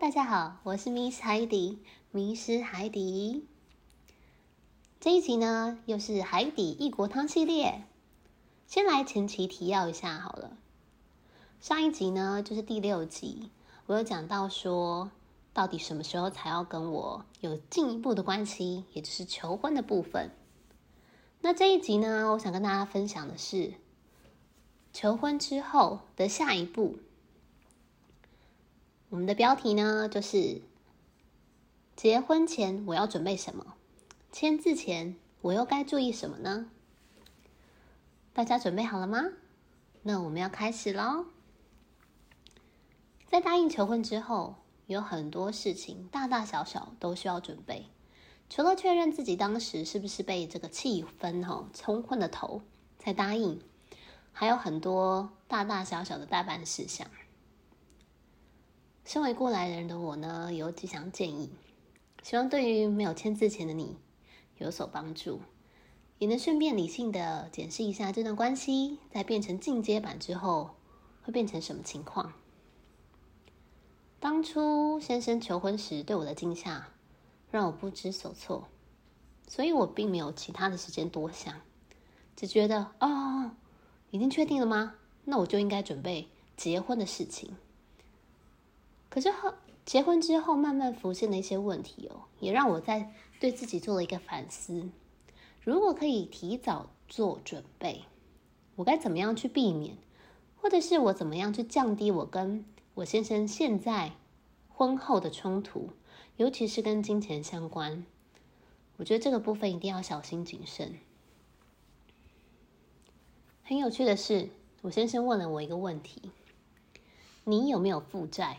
大家好，我是 Miss 海底，迷失海底。这一集呢，又是海底异国汤系列。先来前期提要一下好了。上一集呢，就是第六集，我有讲到说，到底什么时候才要跟我有进一步的关系，也就是求婚的部分。那这一集呢，我想跟大家分享的是，求婚之后的下一步。我们的标题呢，就是结婚前我要准备什么？签字前我又该注意什么呢？大家准备好了吗？那我们要开始喽。在答应求婚之后，有很多事情大大小小都需要准备。除了确认自己当时是不是被这个气氛哈冲昏了头才答应，还有很多大大小小的待办事项。身为过来人的我呢，有几项建议，希望对于没有签字前的你有所帮助，也能顺便理性的检视一下这段关系在变成进阶版之后会变成什么情况。当初先生求婚时对我的惊吓让我不知所措，所以我并没有其他的时间多想，只觉得哦，已经确定了吗？那我就应该准备结婚的事情。可是后结婚之后，慢慢浮现的一些问题哦，也让我在对自己做了一个反思。如果可以提早做准备，我该怎么样去避免，或者是我怎么样去降低我跟我先生现在婚后的冲突，尤其是跟金钱相关。我觉得这个部分一定要小心谨慎。很有趣的是，我先生问了我一个问题：你有没有负债？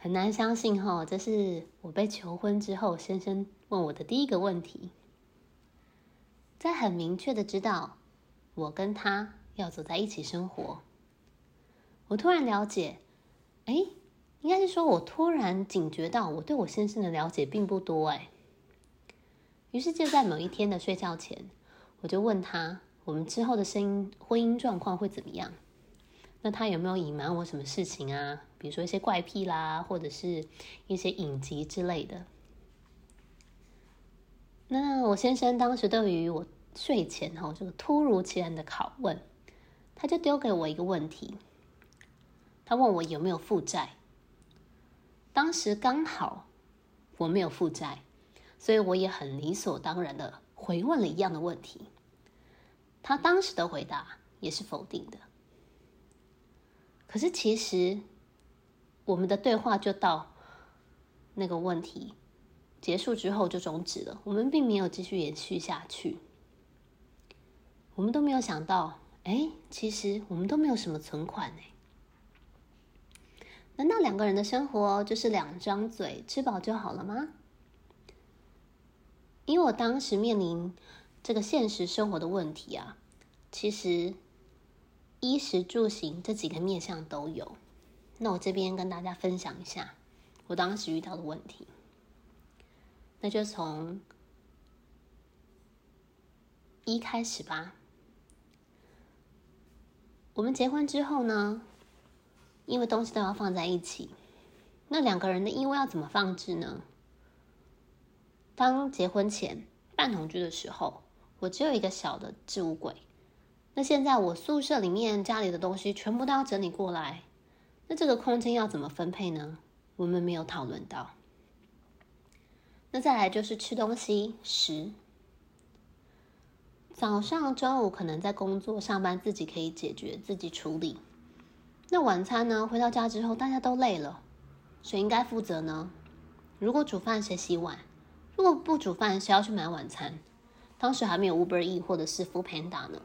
很难相信哈，这是我被求婚之后，先生问我的第一个问题。在很明确的知道我跟他要走在一起生活，我突然了解，哎，应该是说我突然警觉到我对我先生的了解并不多哎。于是就在某一天的睡觉前，我就问他，我们之后的声音婚姻状况会怎么样？那他有没有隐瞒我什么事情啊？比如说一些怪癖啦，或者是一些隐疾之类的。那我先生当时对于我睡前哈这个突如其来的拷问，他就丢给我一个问题，他问我有没有负债。当时刚好我没有负债，所以我也很理所当然的回问了一样的问题。他当时的回答也是否定的。可是，其实我们的对话就到那个问题结束之后就终止了，我们并没有继续延续下去。我们都没有想到，哎，其实我们都没有什么存款呢。难道两个人的生活就是两张嘴吃饱就好了吗？因为我当时面临这个现实生活的问题啊，其实。衣食住行这几个面向都有，那我这边跟大家分享一下我当时遇到的问题。那就从一开始吧。我们结婚之后呢，因为东西都要放在一起，那两个人的衣物要怎么放置呢？当结婚前办同居的时候，我只有一个小的置物柜。那现在我宿舍里面家里的东西全部都要整理过来，那这个空间要怎么分配呢？我们没有讨论到。那再来就是吃东西食，早上、中午可能在工作上班，自己可以解决，自己处理。那晚餐呢？回到家之后大家都累了，谁应该负责呢？如果煮饭谁洗碗？如果不煮饭谁要去买晚餐？当时还没有 Uber E 或者是 Foodpanda 呢。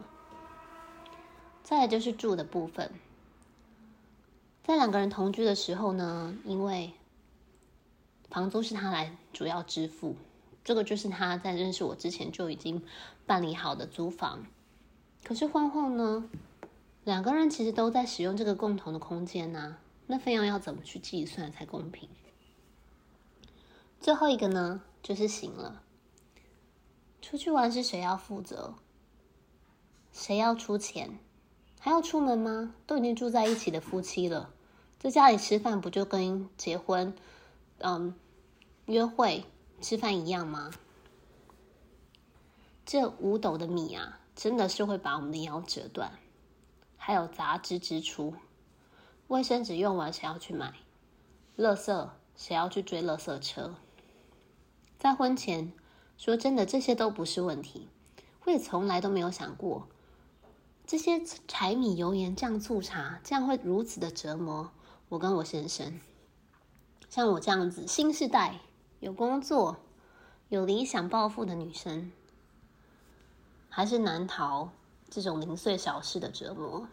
再来就是住的部分，在两个人同居的时候呢，因为房租是他来主要支付，这个就是他在认识我之前就已经办理好的租房。可是婚后呢，两个人其实都在使用这个共同的空间呐，那费用要怎么去计算才公平？最后一个呢，就是行了，出去玩是谁要负责？谁要出钱？还要出门吗？都已经住在一起的夫妻了，在家里吃饭不就跟结婚，嗯，约会吃饭一样吗？这五斗的米啊，真的是会把我们的腰折断。还有杂支支出，卫生纸用完谁要去买？垃圾谁要去追垃圾车？在婚前，说真的，这些都不是问题。我也从来都没有想过，这些柴米油盐酱醋茶，这样会如此的折磨我跟我先生。像我这样子新世代，有工作、有理想抱负的女生，还是难逃这种零碎小事的折磨。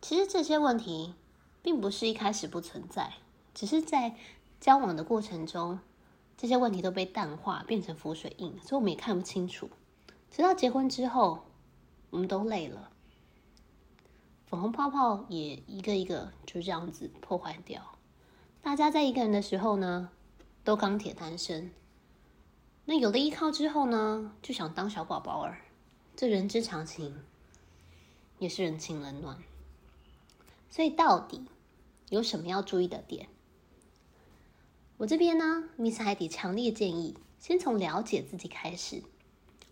其实这些问题并不是一开始不存在，只是在交往的过程中，这些问题都被淡化，变成浮水印，所以我们也看不清楚。直到结婚之后，我们都累了，粉红泡泡也一个一个就这样子破坏掉。大家在一个人的时候呢，都钢铁单身。那有了依靠之后呢，就想当小宝宝儿。这人之常情，也是人情冷暖。所以到底有什么要注意的点？我这边呢，Miss 海底强烈建议，先从了解自己开始，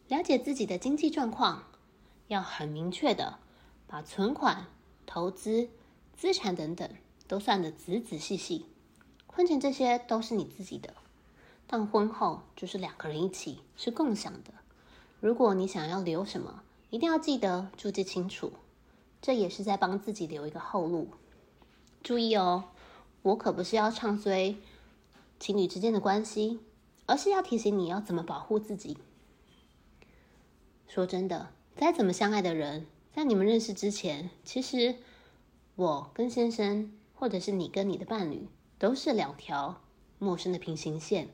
了解自己的经济状况，要很明确的把存款、投资、资产等等都算得仔仔细细。婚前这些都是你自己的，但婚后就是两个人一起是共享的。如果你想要留什么，一定要记得注记清楚。这也是在帮自己留一个后路。注意哦，我可不是要唱衰情侣之间的关系，而是要提醒你要怎么保护自己。说真的，再怎么相爱的人，在你们认识之前，其实我跟先生，或者是你跟你的伴侣，都是两条陌生的平行线。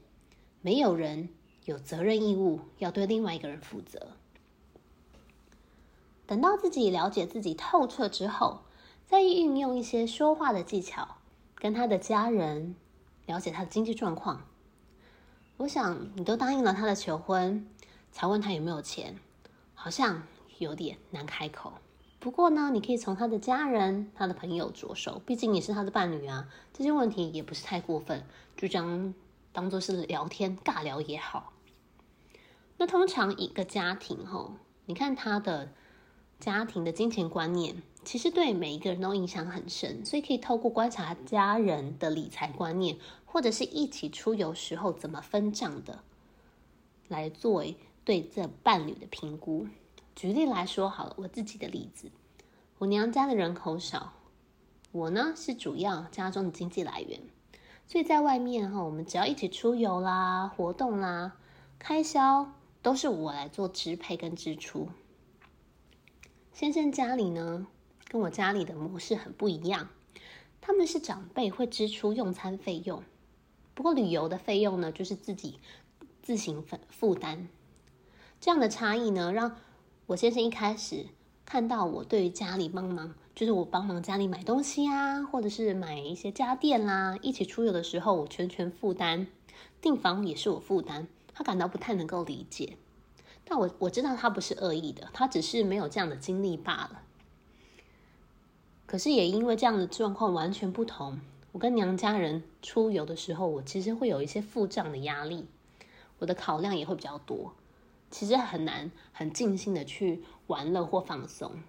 没有人有责任义务要对另外一个人负责。等到自己了解自己透彻之后，再运用一些说话的技巧，跟他的家人了解他的经济状况。我想你都答应了他的求婚，才问他有没有钱，好像有点难开口。不过呢，你可以从他的家人、他的朋友着手，毕竟你是他的伴侣啊。这些问题也不是太过分，就将当做是聊天尬聊也好。那通常一个家庭吼，你看他的。家庭的金钱观念其实对每一个人都影响很深，所以可以透过观察家人的理财观念，或者是一起出游时候怎么分账的，来作为对这伴侣的评估。举例来说好了，我自己的例子，我娘家的人口少，我呢是主要家中的经济来源，所以在外面哈，我们只要一起出游啦、活动啦，开销都是我来做支配跟支出。先生家里呢，跟我家里的模式很不一样。他们是长辈会支出用餐费用，不过旅游的费用呢，就是自己自行负负担。这样的差异呢，让我先生一开始看到我对于家里帮忙，就是我帮忙家里买东西啊，或者是买一些家电啦，一起出游的时候我全权负担，订房也是我负担，他感到不太能够理解。但我我知道他不是恶意的，他只是没有这样的经历罢了。可是也因为这样的状况完全不同，我跟娘家人出游的时候，我其实会有一些付账的压力，我的考量也会比较多。其实很难很尽兴的去玩乐或放松，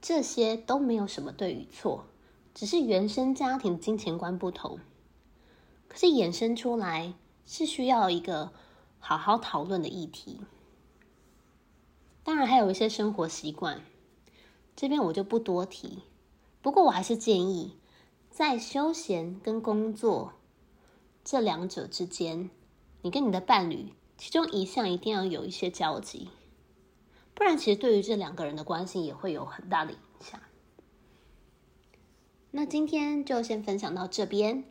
这些都没有什么对与错，只是原生家庭的金钱观不同。可是衍生出来是需要一个。好好讨论的议题，当然还有一些生活习惯，这边我就不多提。不过我还是建议，在休闲跟工作这两者之间，你跟你的伴侣其中一项一定要有一些交集，不然其实对于这两个人的关系也会有很大的影响。那今天就先分享到这边，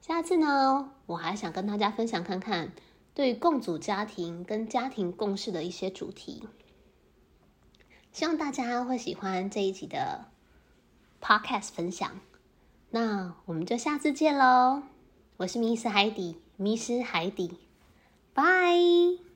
下次呢，我还想跟大家分享看看。对于共组家庭跟家庭共事的一些主题，希望大家会喜欢这一集的 podcast 分享。那我们就下次见喽！我是 Miss 海底，迷失海底，Bye.